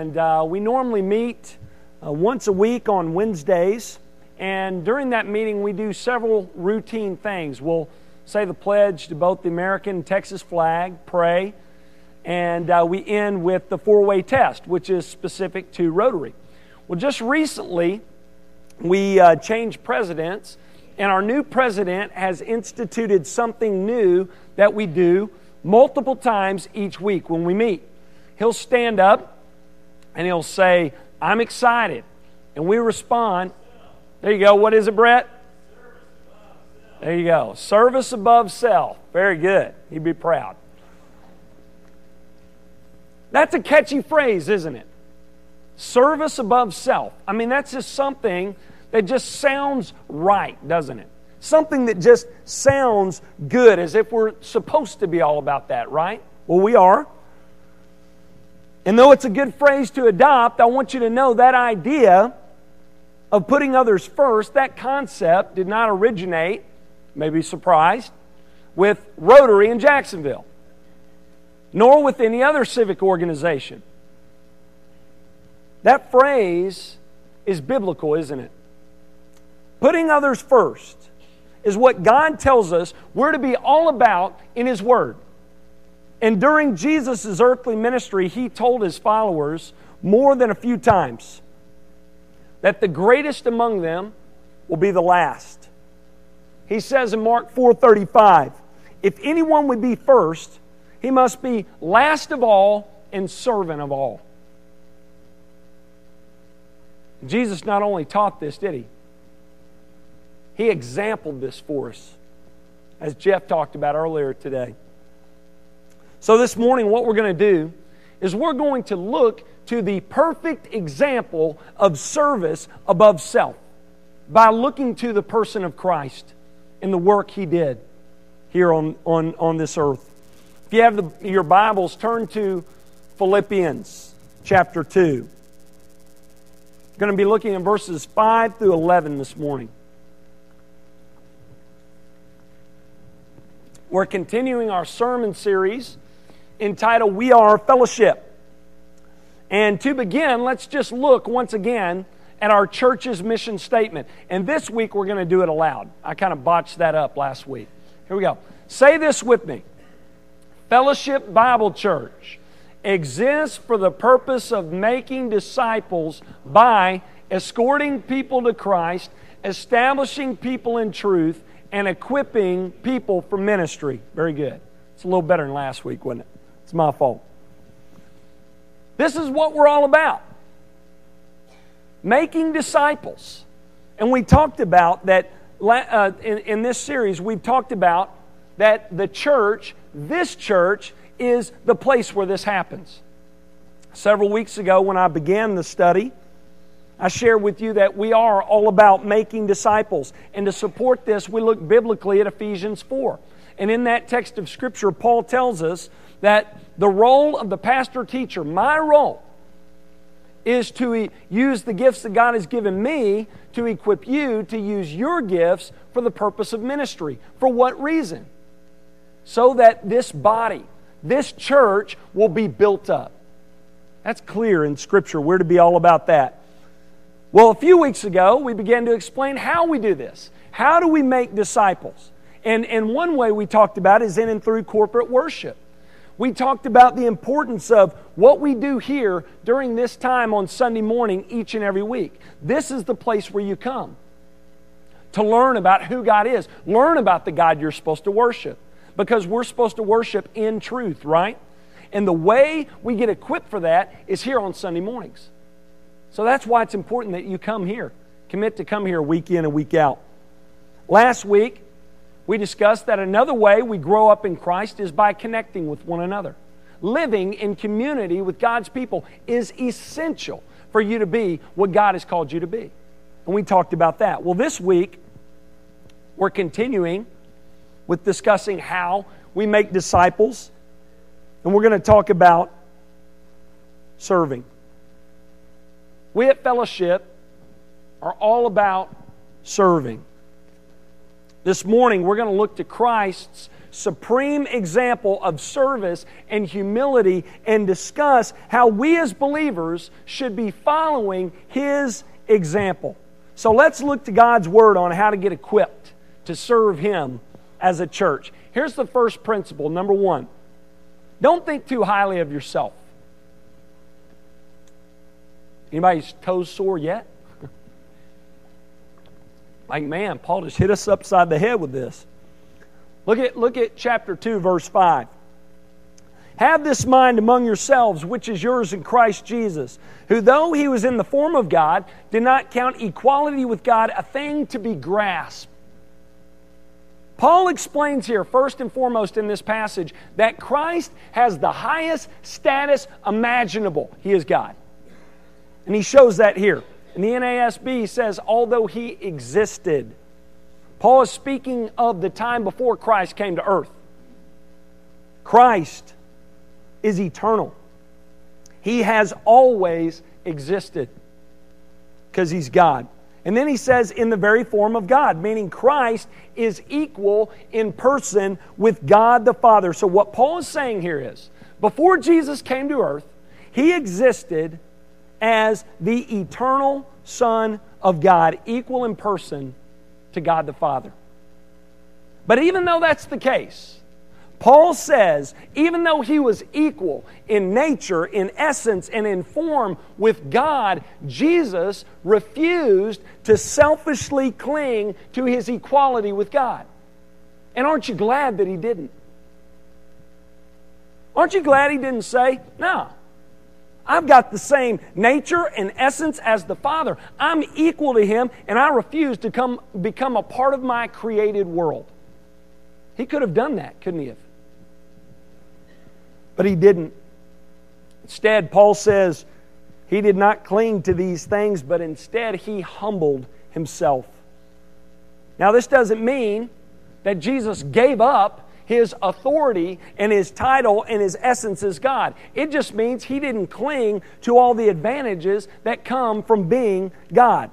And uh, we normally meet uh, once a week on Wednesdays. And during that meeting, we do several routine things. We'll say the pledge to both the American and Texas flag, pray, and uh, we end with the four way test, which is specific to Rotary. Well, just recently, we uh, changed presidents, and our new president has instituted something new that we do multiple times each week when we meet. He'll stand up and he'll say, I'm excited. And we respond, There you go. What is it, Brett? There you go. Service above self. Very good. He'd be proud. That's a catchy phrase, isn't it? Service above self. I mean, that's just something that just sounds right, doesn't it? Something that just sounds good, as if we're supposed to be all about that, right? Well, we are. And though it's a good phrase to adopt, I want you to know that idea of putting others first, that concept did not originate, maybe surprised, with Rotary in Jacksonville, nor with any other civic organization. That phrase is biblical, isn't it? Putting others first is what God tells us we're to be all about in His Word. And during Jesus' earthly ministry, He told His followers more than a few times that the greatest among them will be the last. He says in Mark 4:35, if anyone would be first, he must be last of all and servant of all. Jesus not only taught this, did he? He exampled this for us, as Jeff talked about earlier today. So, this morning, what we're going to do is we're going to look to the perfect example of service above self by looking to the person of Christ and the work he did here on, on, on this earth. If you have the, your Bibles, turn to Philippians chapter 2. I'm going to be looking at verses 5 through 11 this morning. We're continuing our sermon series entitled We Are Fellowship. And to begin, let's just look once again at our church's mission statement. And this week we're going to do it aloud. I kind of botched that up last week. Here we go. Say this with me Fellowship Bible Church exists for the purpose of making disciples by escorting people to Christ, establishing people in truth, and equipping people for ministry. Very good. It's a little better than last week, wasn't it? It's my fault. This is what we're all about making disciples. And we talked about that uh, in, in this series, we've talked about that the church, this church, is the place where this happens. Several weeks ago, when I began the study, I shared with you that we are all about making disciples. And to support this, we look biblically at Ephesians 4. And in that text of Scripture, Paul tells us that the role of the pastor teacher, my role, is to use the gifts that God has given me to equip you to use your gifts for the purpose of ministry. For what reason? So that this body, this church, will be built up. That's clear in Scripture. We're to be all about that. Well, a few weeks ago, we began to explain how we do this. How do we make disciples? And, and one way we talked about is in and through corporate worship. We talked about the importance of what we do here during this time on Sunday morning each and every week. This is the place where you come to learn about who God is, learn about the God you're supposed to worship, because we're supposed to worship in truth, right? And the way we get equipped for that is here on Sunday mornings. So that's why it's important that you come here. Commit to come here week in and week out. Last week, we discussed that another way we grow up in Christ is by connecting with one another. Living in community with God's people is essential for you to be what God has called you to be. And we talked about that. Well, this week, we're continuing with discussing how we make disciples, and we're going to talk about serving. We at Fellowship are all about serving. This morning, we're going to look to Christ's supreme example of service and humility and discuss how we as believers should be following his example. So let's look to God's Word on how to get equipped to serve Him as a church. Here's the first principle number one don't think too highly of yourself. Anybody's toes sore yet? Like, man, Paul just hit us upside the head with this. Look at, look at chapter 2, verse 5. Have this mind among yourselves, which is yours in Christ Jesus, who, though he was in the form of God, did not count equality with God a thing to be grasped. Paul explains here, first and foremost in this passage, that Christ has the highest status imaginable. He is God. And he shows that here. And the NASB says, although he existed. Paul is speaking of the time before Christ came to earth. Christ is eternal. He has always existed because he's God. And then he says, in the very form of God, meaning Christ is equal in person with God the Father. So, what Paul is saying here is before Jesus came to earth, he existed as the eternal Son of God, equal in person to God the Father. But even though that's the case, Paul says, even though he was equal in nature, in essence, and in form with God, Jesus refused to selfishly cling to his equality with God. And aren't you glad that he didn't? Aren't you glad he didn't say, No, I've got the same nature and essence as the Father. I'm equal to him, and I refuse to come, become a part of my created world. He could have done that, couldn't he have? But he didn't. Instead, Paul says he did not cling to these things, but instead he humbled himself. Now, this doesn't mean that Jesus gave up his authority and his title and his essence as God. It just means he didn't cling to all the advantages that come from being God.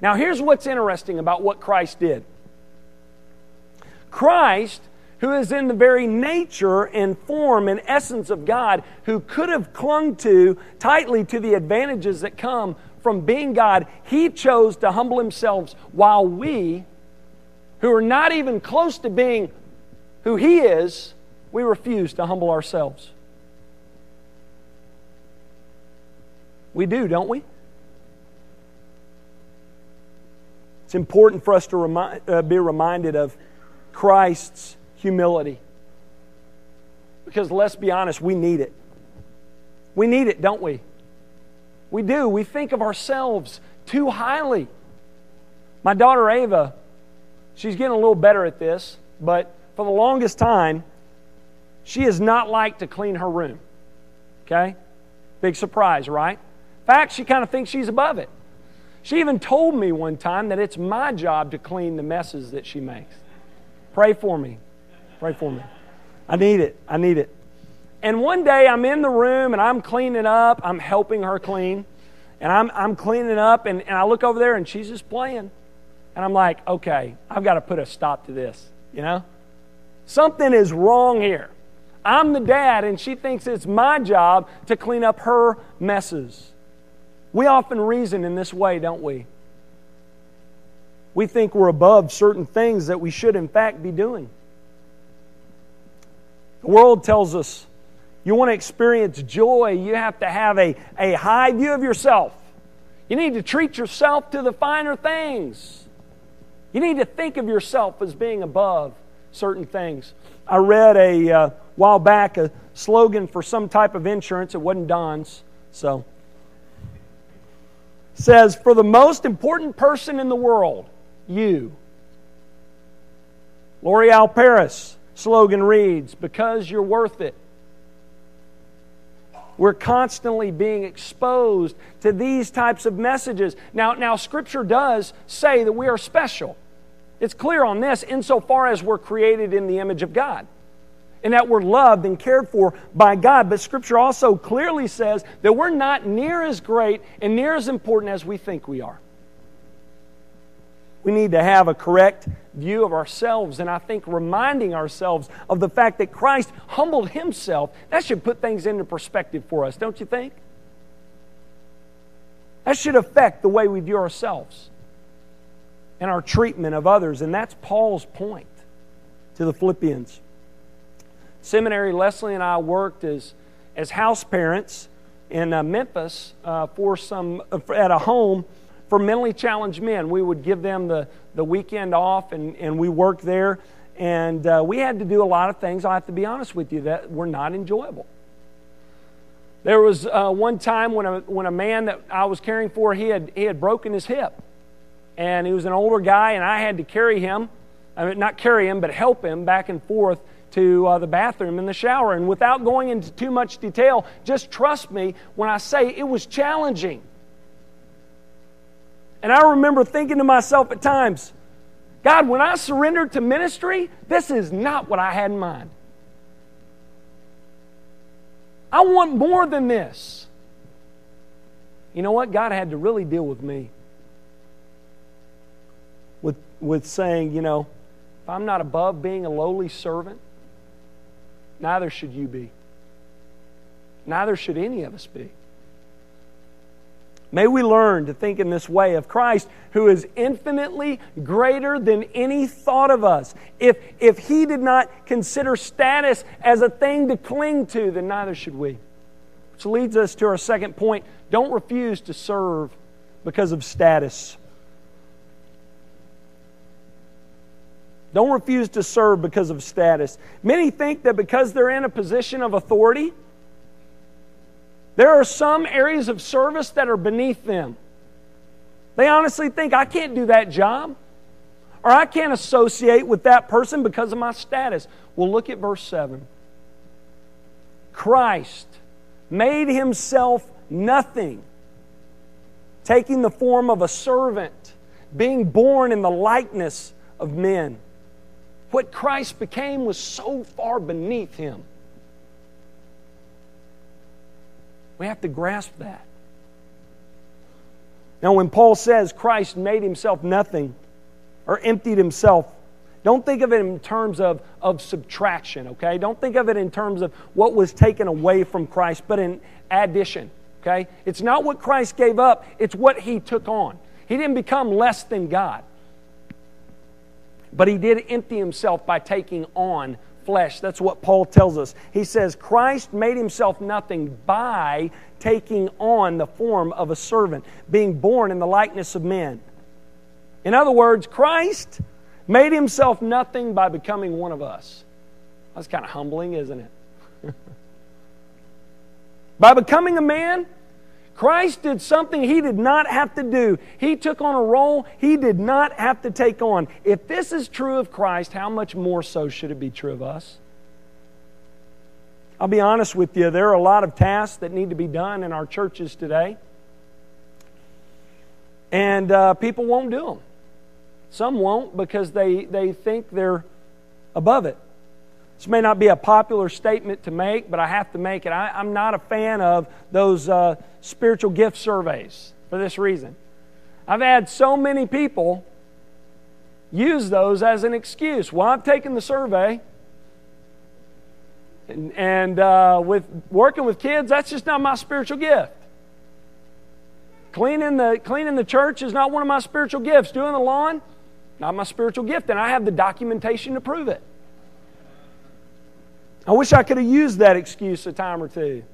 Now, here's what's interesting about what Christ did Christ who is in the very nature and form and essence of God, who could have clung to tightly to the advantages that come from being God, he chose to humble himself while we, who are not even close to being who he is, we refuse to humble ourselves. We do, don't we? It's important for us to remind, uh, be reminded of Christ's humility. Because let's be honest, we need it. We need it, don't we? We do. We think of ourselves too highly. My daughter Ava, she's getting a little better at this, but for the longest time, she has not liked to clean her room. Okay? Big surprise, right? In fact, she kind of thinks she's above it. She even told me one time that it's my job to clean the messes that she makes. Pray for me. Pray for me. I need it. I need it. And one day I'm in the room and I'm cleaning up. I'm helping her clean. And I'm, I'm cleaning up and, and I look over there and she's just playing. And I'm like, okay, I've got to put a stop to this, you know? Something is wrong here. I'm the dad and she thinks it's my job to clean up her messes. We often reason in this way, don't we? We think we're above certain things that we should, in fact, be doing. The world tells us you want to experience joy, you have to have a, a high view of yourself. You need to treat yourself to the finer things. You need to think of yourself as being above certain things. I read a uh, while back a slogan for some type of insurance. It wasn't Don's, so says for the most important person in the world, you. L'Oreal Paris slogan reads, Because you're worth it. We're constantly being exposed to these types of messages. Now, now Scripture does say that we are special. It's clear on this insofar as we're created in the image of God and that we're loved and cared for by God. But Scripture also clearly says that we're not near as great and near as important as we think we are. We need to have a correct view of ourselves, and I think reminding ourselves of the fact that Christ humbled himself, that should put things into perspective for us, don't you think? That should affect the way we view ourselves and our treatment of others, and that's Paul's point to the Philippians. Seminary, Leslie and I worked as, as house parents in uh, Memphis uh, for some, uh, at a home for mentally challenged men. We would give them the, the weekend off, and, and we worked there. And uh, we had to do a lot of things, I have to be honest with you, that were not enjoyable. There was uh, one time when a, when a man that I was caring for, he had, he had broken his hip. And he was an older guy, and I had to carry him, I mean, not carry him, but help him back and forth to uh, the bathroom and the shower. And without going into too much detail, just trust me when I say it was challenging. And I remember thinking to myself at times, God, when I surrendered to ministry, this is not what I had in mind. I want more than this. You know what? God had to really deal with me with, saying, you know, if I'm not above being a lowly servant, neither should you be. Neither should any of us be. May we learn to think in this way of Christ, who is infinitely greater than any thought of us. If, if he did not consider status as a thing to cling to, then neither should we. Which leads us to our second point don't refuse to serve because of status. Don't refuse to serve because of status. Many think that because they're in a position of authority, there are some areas of service that are beneath them. They honestly think, I can't do that job, or I can't associate with that person because of my status. Well, look at verse 7. Christ made himself nothing, taking the form of a servant, being born in the likeness of men. What Christ became was so far beneath him. We have to grasp that. Now, when Paul says Christ made himself nothing or emptied himself, don't think of it in terms of, of subtraction, okay? Don't think of it in terms of what was taken away from Christ, but in addition, okay? It's not what Christ gave up, it's what he took on. He didn't become less than God, but he did empty himself by taking on flesh. That's what Paul tells us. He says, Christ made himself nothing by taking on the form of a servant, being born in the likeness of men. In other words, Christ made himself nothing by becoming one of us. That's kind of humbling, isn't it? by becoming a man, Christ did something he did not have to do. He took on a role he did not have to take on. If this is true of Christ, how much more so should it be true of us? I'll be honest with you, there are a lot of tasks that need to be done in our churches today. And uh, people won't do them. Some won't because they, they think they're above it. This may not be a popular statement to make, but I have to make it. I, am not a fan of those uh, spiritual gift surveys for this reason. I've had so many people use those as an excuse. Well, I've taken the survey, and, and uh, with working with kids, that's just not my spiritual gift. Cleaning the, cleaning the church is not one of my spiritual gifts. Doing the lawn, not my spiritual gift, and I have the documentation to prove it. I wish I could have used that excuse a time or two.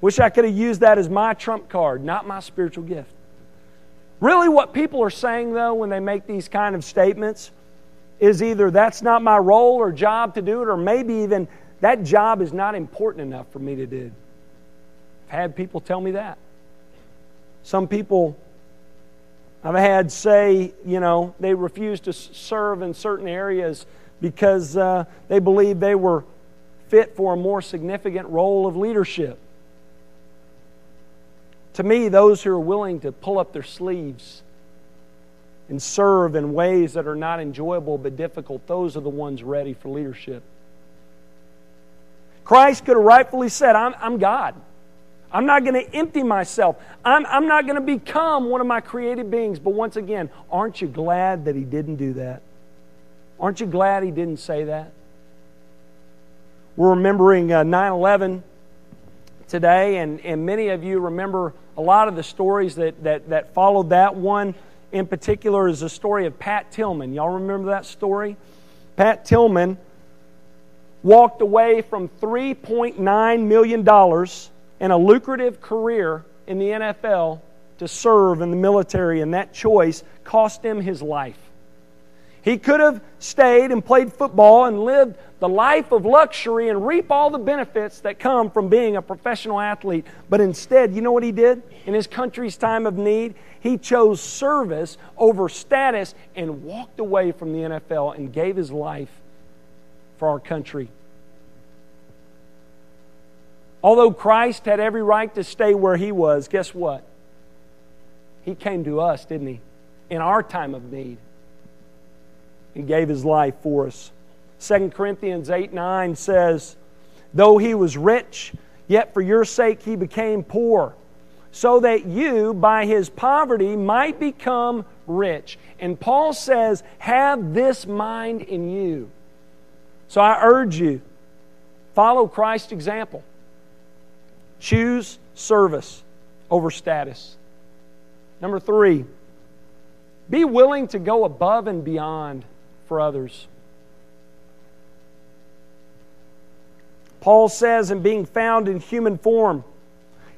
Wish I could have used that as my trump card, not my spiritual gift. Really, what people are saying, though, when they make these kind of statements, is either that's not my role or job to do it, or maybe even that job is not important enough for me to do. I've had people tell me that. Some people I've had say, you know, they refuse to serve in certain areas because uh, they believe they were fit for a more significant role of leadership. To me, those who are willing to pull up their sleeves and serve in ways that are not enjoyable but difficult, those are the ones ready for leadership. Christ could have rightfully said, I'm, I'm God. I'm not going to empty myself. I'm, I'm not going to become one of my created beings. But once again, aren't you glad that he didn't do that? Aren't you glad he didn't say that? We're remembering uh, 9 11 today, and, and many of you remember a lot of the stories that, that, that followed that. One in particular is the story of Pat Tillman. Y'all remember that story? Pat Tillman walked away from $3.9 million and a lucrative career in the NFL to serve in the military, and that choice cost him his life. He could have stayed and played football and lived the life of luxury and reap all the benefits that come from being a professional athlete. But instead, you know what he did in his country's time of need? He chose service over status and walked away from the NFL and gave his life for our country. Although Christ had every right to stay where he was, guess what? He came to us, didn't he? In our time of need and gave his life for us. 2 Corinthians 8 9 says, Though he was rich, yet for your sake he became poor, so that you, by his poverty, might become rich. And Paul says, Have this mind in you. So I urge you, follow Christ's example. Choose service over status. Number three, be willing to go above and beyond for others. Paul says, in being found in human form,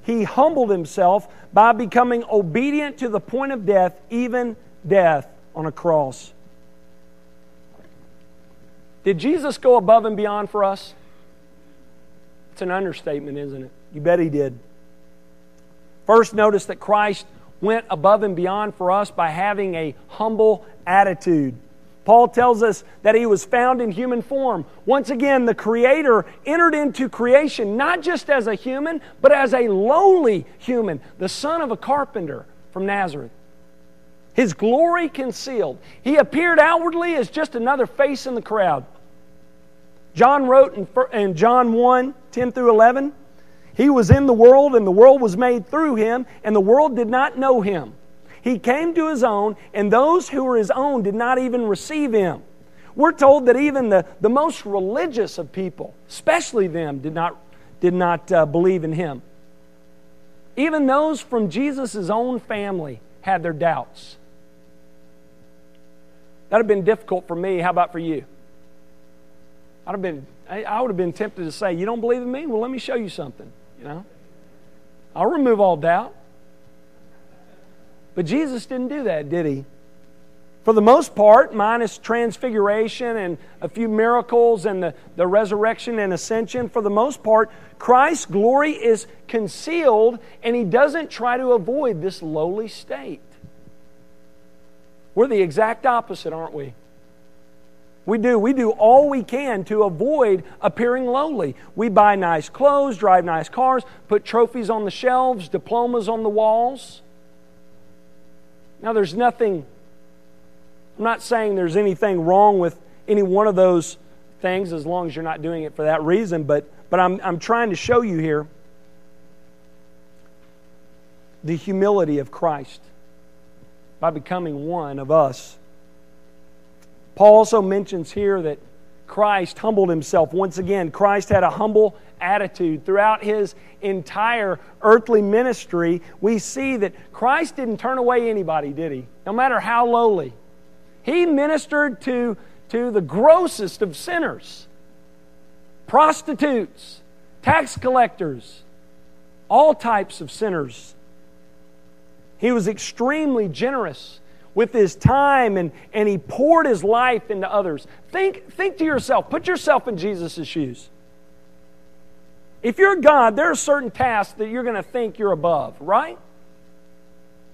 he humbled himself by becoming obedient to the point of death, even death on a cross. Did Jesus go above and beyond for us? It's an understatement, isn't it? You bet he did. First, notice that Christ went above and beyond for us by having a humble attitude. Paul tells us that he was found in human form. Once again, the Creator entered into creation not just as a human, but as a lowly human, the son of a carpenter from Nazareth. His glory concealed. He appeared outwardly as just another face in the crowd. John wrote in, John 1 10 through 11, he was in the world, and the world was made through him, and the world did not know him. He came to his own, and those who were his own did not even receive him. We're told that even the, the most religious of people, especially them, did not, did not uh, believe in him. Even those from Jesus' own family had their doubts. That would have been difficult for me. How about for you? I'd have been, I would have been tempted to say, You don't believe in me? Well, let me show you something. You know? I'll remove all doubt. But Jesus didn't do that, did he? For the most part, minus transfiguration and a few miracles and the, the resurrection and ascension, for the most part, Christ's glory is concealed and he doesn't try to avoid this lowly state. We're the exact opposite, aren't we? We do. We do all we can to avoid appearing lowly. We buy nice clothes, drive nice cars, put trophies on the shelves, diplomas on the walls. Now, there's nothing, I'm not saying there's anything wrong with any one of those things as long as you're not doing it for that reason, but, but I'm, I'm trying to show you here the humility of Christ by becoming one of us. Paul also mentions here that Christ humbled himself. Once again, Christ had a humble attitude. Throughout his entire earthly ministry, we see that Christ didn't turn away anybody, did he? No matter how lowly. He ministered to, to the grossest of sinners prostitutes, tax collectors, all types of sinners. He was extremely generous with his time and, and he poured his life into others. Think, think to yourself, put yourself in Jesus' shoes. If you're God, there are certain tasks that you're going to think you're above, right?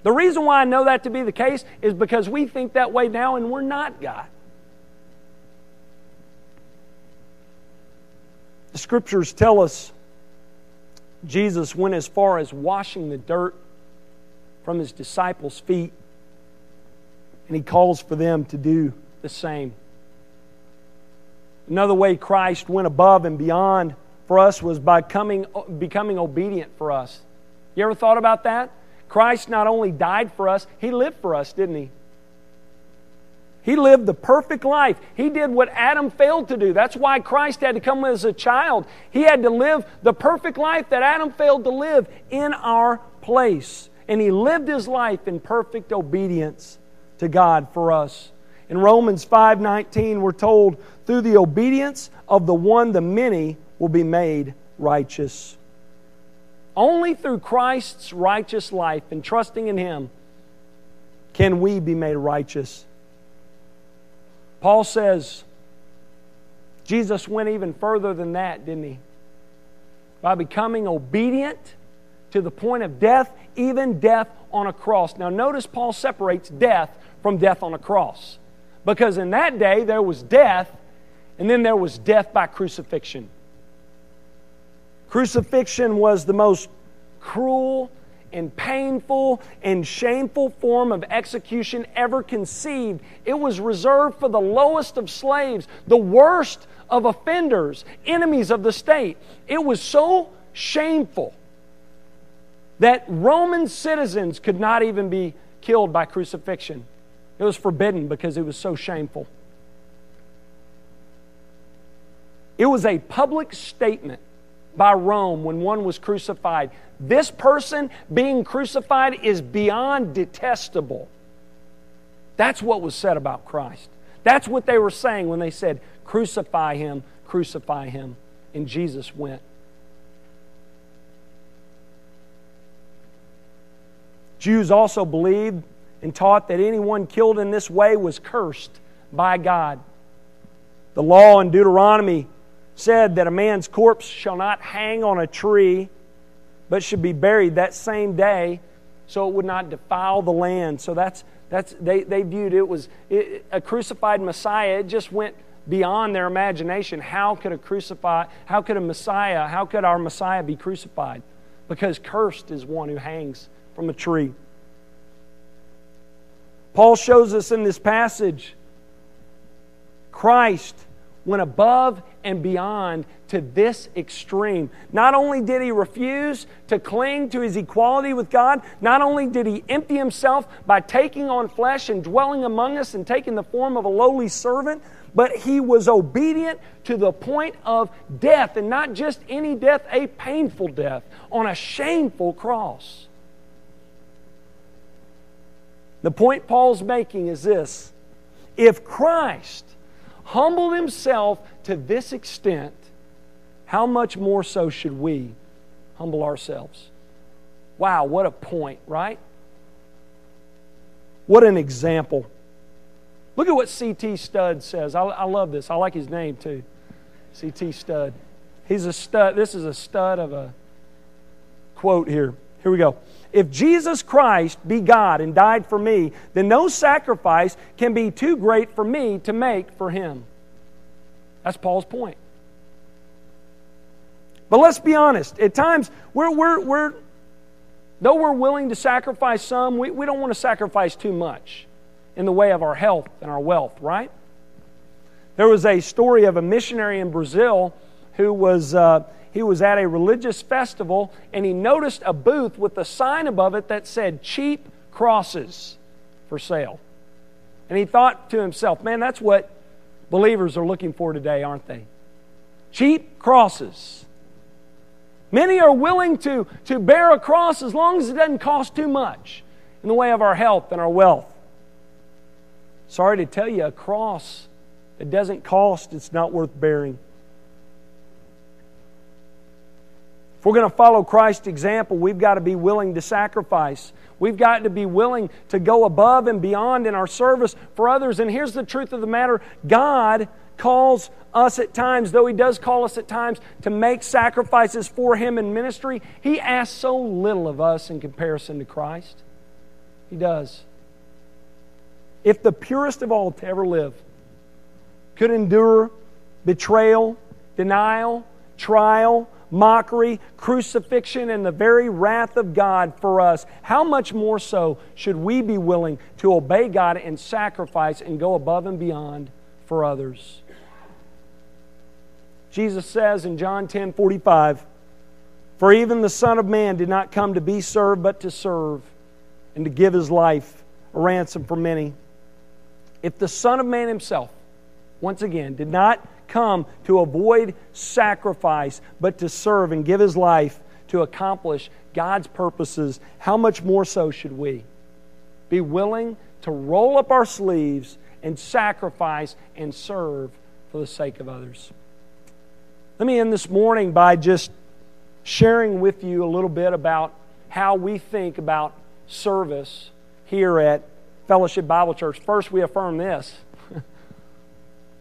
The reason why I know that to be the case is because we think that way now and we're not God. The scriptures tell us Jesus went as far as washing the dirt from his disciples' feet and he calls for them to do the same. Another way Christ went above and beyond for us was by coming, becoming obedient for us. You ever thought about that? Christ not only died for us, He lived for us, didn't He? He lived the perfect life. He did what Adam failed to do. That's why Christ had to come as a child. He had to live the perfect life that Adam failed to live in our place. And he lived his life in perfect obedience to God for us. In Romans 5:19 we're told through the obedience of the one the many will be made righteous. Only through Christ's righteous life and trusting in him can we be made righteous. Paul says Jesus went even further than that, didn't he? By becoming obedient to the point of death, even death on a cross. Now, notice Paul separates death from death on a cross. Because in that day, there was death, and then there was death by crucifixion. Crucifixion was the most cruel and painful and shameful form of execution ever conceived. It was reserved for the lowest of slaves, the worst of offenders, enemies of the state. It was so shameful that Roman citizens could not even be killed by crucifixion. It was forbidden because it was so shameful. It was a public statement by Rome when one was crucified. This person being crucified is beyond detestable. That's what was said about Christ. That's what they were saying when they said, Crucify him, crucify him. And Jesus went. Jews also believed and taught that anyone killed in this way was cursed by God. The law in Deuteronomy said that a man's corpse shall not hang on a tree, but should be buried that same day so it would not defile the land. So that's, that's they, they viewed it was it, a crucified Messiah. It just went beyond their imagination. How could a crucify, how could a Messiah, how could our Messiah be crucified? Because cursed is one who hangs from a tree. Paul shows us in this passage Christ went above and beyond to this extreme. Not only did he refuse to cling to his equality with God, not only did he empty himself by taking on flesh and dwelling among us and taking the form of a lowly servant, but he was obedient to the point of death, and not just any death, a painful death on a shameful cross. The point Paul's making is this if Christ humbled himself to this extent, how much more so should we humble ourselves? Wow, what a point, right? What an example. Look at what C.T. Studd says. I, I love this. I like his name too. C.T. Studd. He's a stud. This is a stud of a quote here. Here we go. If Jesus Christ be God and died for me, then no sacrifice can be too great for me to make for him. That's Paul's point. But let's be honest. At times, we're, we're, we're though we're willing to sacrifice some, we, we don't want to sacrifice too much in the way of our health and our wealth, right? There was a story of a missionary in Brazil who was. Uh, he was at a religious festival and he noticed a booth with a sign above it that said cheap crosses for sale. And he thought to himself, man, that's what believers are looking for today, aren't they? Cheap crosses. Many are willing to, to bear a cross as long as it doesn't cost too much in the way of our health and our wealth. Sorry to tell you, a cross that doesn't cost, it's not worth bearing. We're going to follow Christ's example, we've got to be willing to sacrifice. We've got to be willing to go above and beyond in our service for others. And here's the truth of the matter God calls us at times, though He does call us at times to make sacrifices for Him in ministry, He asks so little of us in comparison to Christ. He does. If the purest of all to ever live could endure betrayal, denial, trial, mockery, crucifixion, and the very wrath of God for us, how much more so should we be willing to obey God and sacrifice and go above and beyond for others? Jesus says in John 10 45, For even the Son of Man did not come to be served, but to serve, and to give his life a ransom for many. If the Son of Man himself, once again, did not come to avoid sacrifice, but to serve and give his life to accomplish God's purposes, how much more so should we be willing to roll up our sleeves and sacrifice and serve for the sake of others? Let me end this morning by just sharing with you a little bit about how we think about service here at Fellowship Bible Church. First, we affirm this.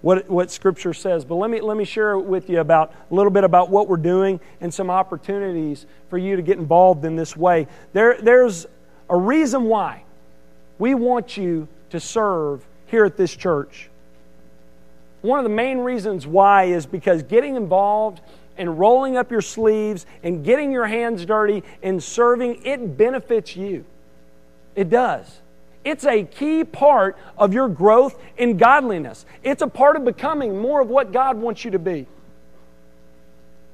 What, what Scripture says. But let me, let me share with you about a little bit about what we're doing and some opportunities for you to get involved in this way. There, there's a reason why we want you to serve here at this church. One of the main reasons why is because getting involved and rolling up your sleeves and getting your hands dirty and serving, it benefits you. It does. It's a key part of your growth in godliness. It's a part of becoming more of what God wants you to be.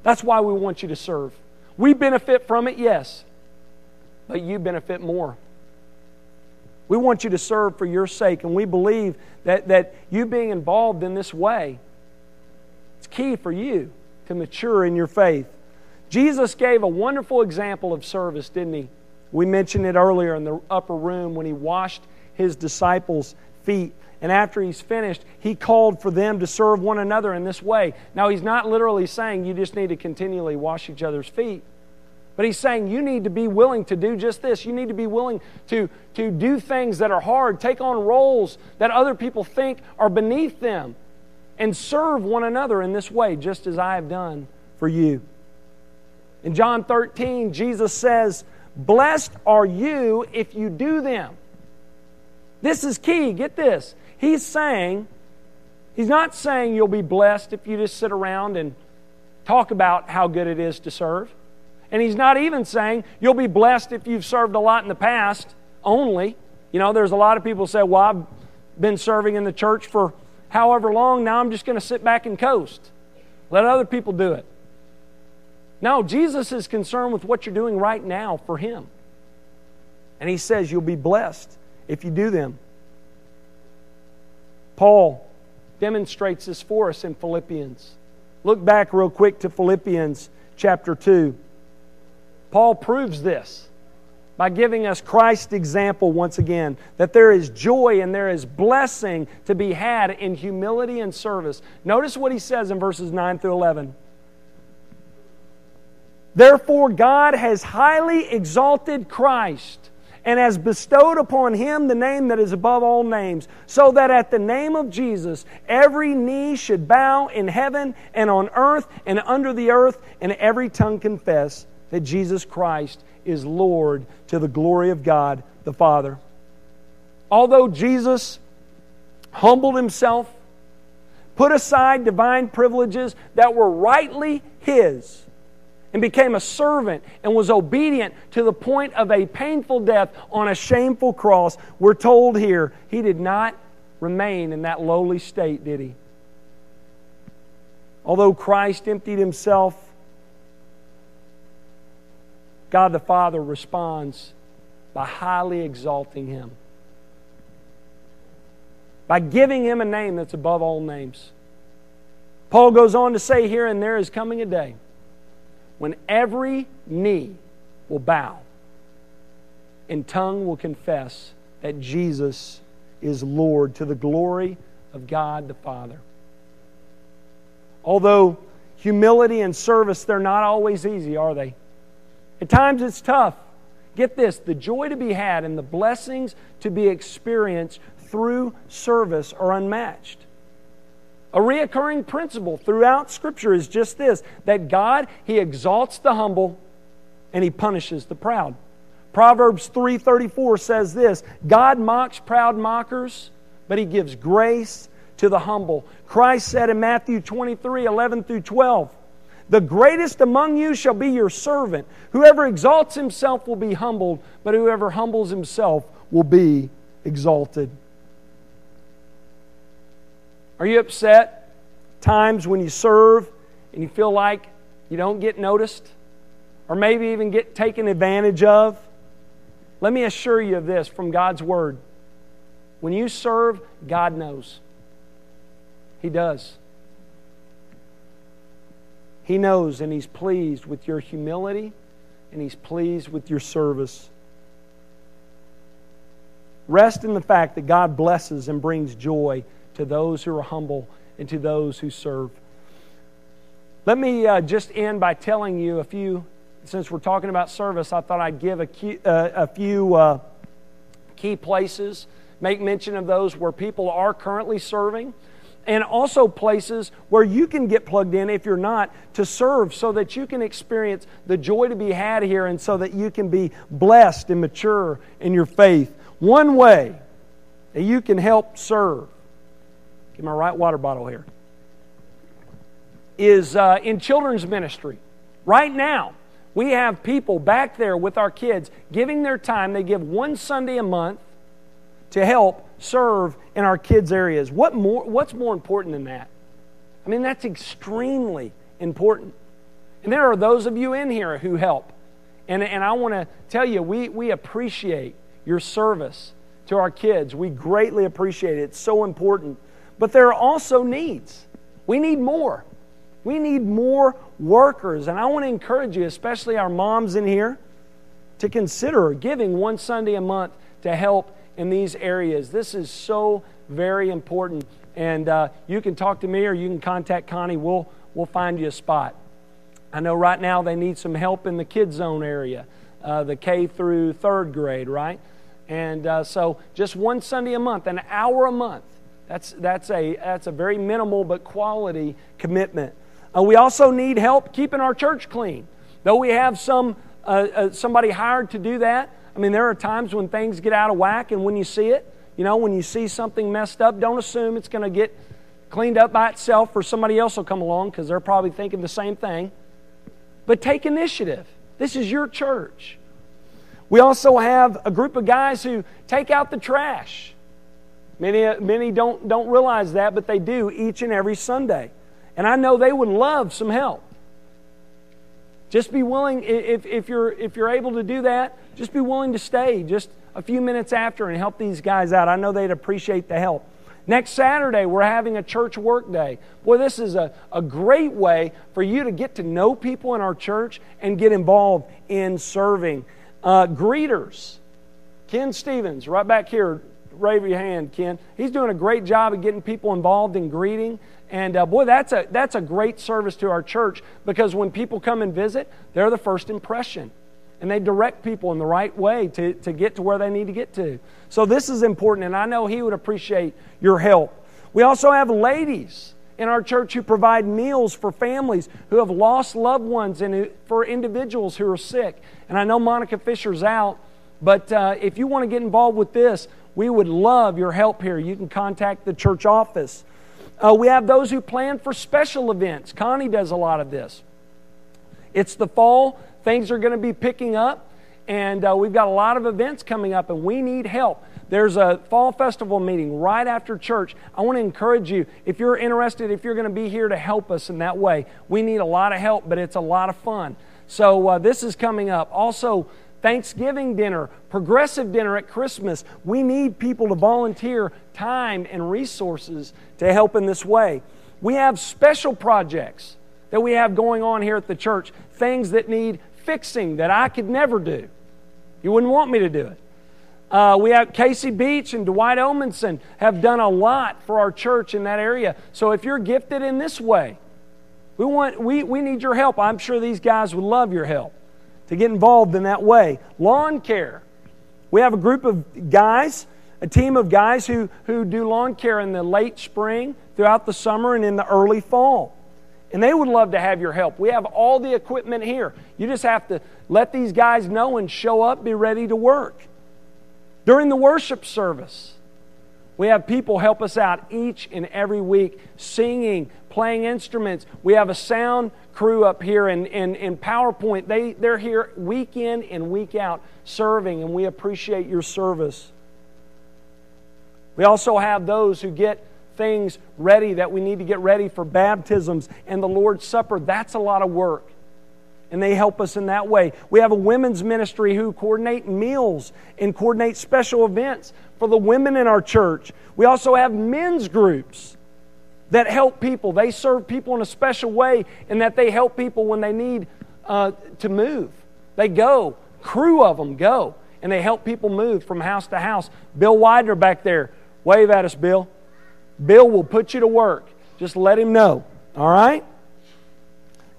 That's why we want you to serve. We benefit from it, yes, but you benefit more. We want you to serve for your sake, and we believe that, that you being involved in this way, it's key for you to mature in your faith. Jesus gave a wonderful example of service, didn't he? We mentioned it earlier in the upper room when he washed his disciples' feet. And after he's finished, he called for them to serve one another in this way. Now, he's not literally saying you just need to continually wash each other's feet. But he's saying you need to be willing to do just this. You need to be willing to, to do things that are hard, take on roles that other people think are beneath them, and serve one another in this way, just as I have done for you. In John 13, Jesus says, Blessed are you if you do them. This is key. Get this. He's saying, He's not saying you'll be blessed if you just sit around and talk about how good it is to serve. And He's not even saying you'll be blessed if you've served a lot in the past only. You know, there's a lot of people say, Well, I've been serving in the church for however long, now I'm just going to sit back and coast. Let other people do it. No, Jesus is concerned with what you're doing right now for Him. And He says you'll be blessed if you do them. Paul demonstrates this for us in Philippians. Look back real quick to Philippians chapter 2. Paul proves this by giving us Christ's example once again that there is joy and there is blessing to be had in humility and service. Notice what he says in verses 9 through 11. Therefore, God has highly exalted Christ and has bestowed upon him the name that is above all names, so that at the name of Jesus every knee should bow in heaven and on earth and under the earth, and every tongue confess that Jesus Christ is Lord to the glory of God the Father. Although Jesus humbled himself, put aside divine privileges that were rightly his, and became a servant and was obedient to the point of a painful death on a shameful cross, we're told here he did not remain in that lowly state, did he? Although Christ emptied himself, God the Father responds by highly exalting him, by giving him a name that's above all names. Paul goes on to say here, and there is coming a day when every knee will bow and tongue will confess that Jesus is Lord to the glory of God the Father. Although humility and service, they're not always easy, are they? At times it's tough. Get this the joy to be had and the blessings to be experienced through service are unmatched. A reoccurring principle throughout Scripture is just this that God, He exalts the humble and He punishes the proud. Proverbs 3:34 says this, God mocks proud mockers, but he gives grace to the humble. Christ said in Matthew 23, 11 through 12, The greatest among you shall be your servant. Whoever exalts himself will be humbled, but whoever humbles himself will be exalted. Are you upset times when you serve and you feel like you don't get noticed? or maybe even get taken advantage of. Let me assure you of this from God's Word. When you serve, God knows. He does. He knows and He's pleased with your humility and He's pleased with your service. Rest in the fact that God blesses and brings joy to those who are humble and to those who serve. Let me uh, just end by telling you a few, since we're talking about service, I thought I'd give a, key, uh, a few uh, key places, make mention of those where people are currently serving, and also places where you can get plugged in if you're not to serve so that you can experience the joy to be had here and so that you can be blessed and mature in your faith. One way that you can help serve, get my right water bottle here, is uh, in children's ministry. Right now, we have people back there with our kids giving their time. They give one Sunday a month to help serve in our kids' areas. What more, what's more important than that? I mean, that's extremely important. And there are those of you in here who help. And, and I want to tell you, we, we appreciate your service to our kids. We greatly appreciate it. It's so important. But there are also needs. We need more. We need more workers. And I want to encourage you, especially our moms in here, to consider giving one Sunday a month to help in these areas. This is so very important. And uh, you can talk to me or you can contact Connie. We'll, we'll find you a spot. I know right now they need some help in the kids zone area, uh, the K through third grade, right? And uh, so just one Sunday a month, an hour a month. That's, that's, a, that's a very minimal but quality commitment. Uh, we also need help keeping our church clean. Though we have some, uh, uh, somebody hired to do that, I mean, there are times when things get out of whack, and when you see it, you know, when you see something messed up, don't assume it's going to get cleaned up by itself or somebody else will come along because they're probably thinking the same thing. But take initiative. This is your church. We also have a group of guys who take out the trash. Many, many don't, don't realize that, but they do each and every Sunday. And I know they would love some help. Just be willing, if, if, you're, if you're able to do that, just be willing to stay just a few minutes after and help these guys out. I know they'd appreciate the help. Next Saturday, we're having a church work day. Boy, this is a, a great way for you to get to know people in our church and get involved in serving. Uh, greeters. Ken Stevens, right back here. Raise your hand, Ken. He's doing a great job of getting people involved in greeting. And uh, boy, that's a, that's a great service to our church because when people come and visit, they're the first impression. And they direct people in the right way to, to get to where they need to get to. So this is important, and I know he would appreciate your help. We also have ladies in our church who provide meals for families who have lost loved ones and for individuals who are sick. And I know Monica Fisher's out, but uh, if you want to get involved with this, we would love your help here. You can contact the church office. Uh, we have those who plan for special events. Connie does a lot of this. It's the fall, things are going to be picking up, and uh, we've got a lot of events coming up, and we need help. There's a fall festival meeting right after church. I want to encourage you, if you're interested, if you're going to be here to help us in that way, we need a lot of help, but it's a lot of fun. So uh, this is coming up. Also, Thanksgiving dinner, progressive dinner at Christmas. We need people to volunteer time and resources to help in this way. We have special projects that we have going on here at the church, things that need fixing that I could never do. You wouldn't want me to do it. Uh, we have Casey Beach and Dwight Omenson have done a lot for our church in that area. So if you're gifted in this way, we, want, we, we need your help. I'm sure these guys would love your help to get involved in that way. Lawn care. We have a group of guys, a team of guys who, who do lawn care in the late spring, throughout the summer, and in the early fall. And they would love to have your help. We have all the equipment here. You just have to let these guys know and show up, be ready to work. During the worship service, we have people help us out each and every week, singing, playing instruments. We have a sound crew up here in, in, in PowerPoint. They, they're here week in and week out serving, and we appreciate your service. We also have those who get things ready that we need to get ready for baptisms and the Lord's Supper. That's a lot of work. and they help us in that way. We have a women's ministry who coordinate meals and coordinate special events for the women in our church. We also have men's groups that help people. They serve people in a special way in that they help people when they need uh, to move. They go, crew of them go, and they help people move from house to house. Bill Widener back there, wave at us, Bill. Bill will put you to work. Just let him know, all right?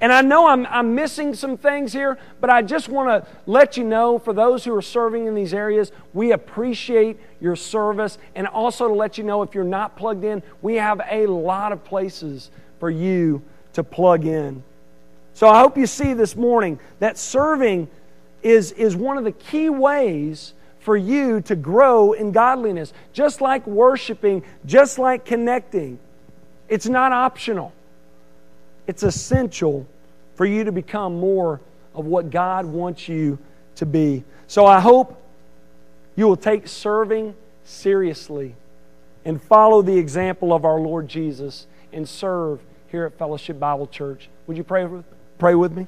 And I know I'm, I'm missing some things here, but I just want to let you know for those who are serving in these areas, we appreciate your service. And also to let you know if you're not plugged in, we have a lot of places for you to plug in. So I hope you see this morning that serving is, is one of the key ways for you to grow in godliness. Just like worshiping, just like connecting, it's not optional. It's essential for you to become more of what God wants you to be. So I hope you will take serving seriously and follow the example of our Lord Jesus and serve here at Fellowship Bible Church. Would you pray with, pray with me?